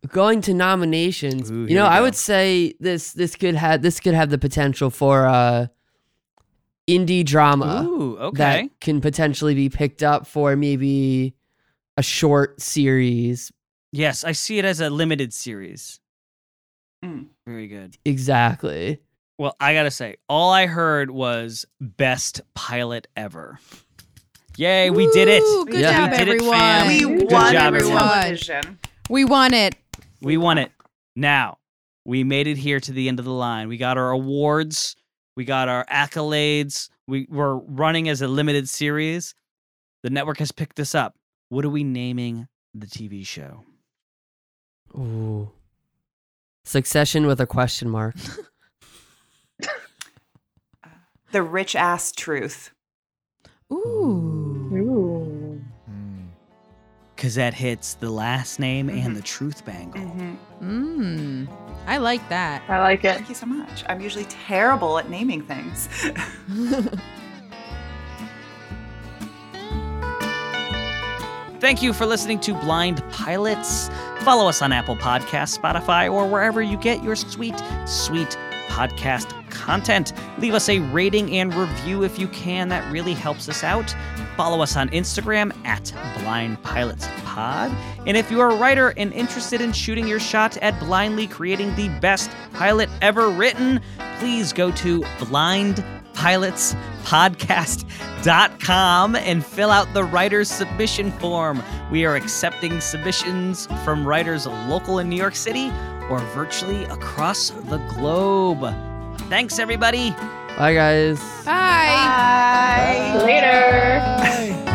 G: Going to nominations,
C: Ooh,
G: you know, I
C: go.
G: would say this this could have this could have the potential for uh indie drama
C: Ooh, okay.
G: that can potentially be picked up for maybe a short series.
C: yes, I see it as a limited series.
D: Mm.
C: Very good.
G: Exactly.
C: Well, I gotta say, all I heard was best pilot ever. Yay, we did it.
A: Good
G: Yeah.
A: job,
C: We did it,
A: everyone.
C: fam.
D: We
C: Good
D: won
C: job,
D: everyone.
C: everyone.
A: We won it.
C: We won it. Now, we made it here to the end of the line. We got our awards, we got our accolades. We were running as a limited series. The network has picked this up. What are we naming the TV show?
G: Ooh. Succession with a question mark.
D: The rich ass truth.
A: Ooh.
E: Ooh.
F: Mm.
C: Because that hits the last name and the truth bangle.
A: Mmm. I like that.
E: I like it.
D: Thank you so much. I'm usually terrible at naming things.
C: Thank you for listening to Blind Pilots. Follow us on Apple Podcasts, Spotify, or wherever you get your sweet, sweet podcast content. Leave us a rating and review if you can. That really helps us out. Follow us on Instagram at Blind Pilots Pod. And if you're a writer and interested in shooting your shot at blindly creating the best pilot ever written, please go to blind pilots blindpilotspodcast.com and fill out the writer's submission form. We are accepting submissions from writers local in New York City or virtually across the globe. Thanks, everybody.
G: Bye guys.
A: Bye.
D: Bye.
E: Later.
G: Bye.